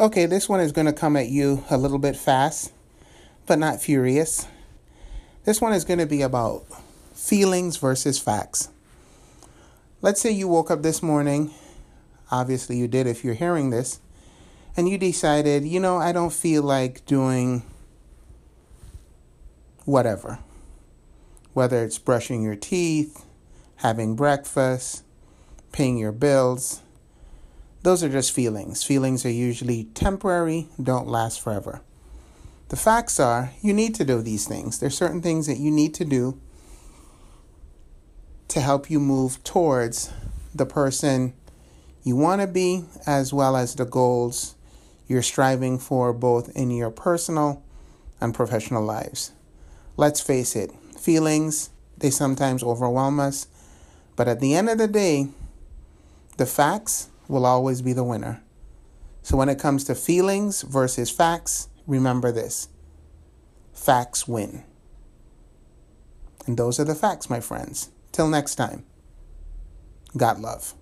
Okay, this one is going to come at you a little bit fast, but not furious. This one is going to be about feelings versus facts. Let's say you woke up this morning, obviously you did if you're hearing this, and you decided, you know, I don't feel like doing whatever. Whether it's brushing your teeth, having breakfast, paying your bills, those are just feelings. Feelings are usually temporary, don't last forever. The facts are you need to do these things. There's certain things that you need to do to help you move towards the person you want to be as well as the goals you're striving for both in your personal and professional lives. Let's face it, feelings, they sometimes overwhelm us, but at the end of the day, the facts will always be the winner. So when it comes to feelings versus facts, remember this facts win. And those are the facts, my friends. Till next time, God love.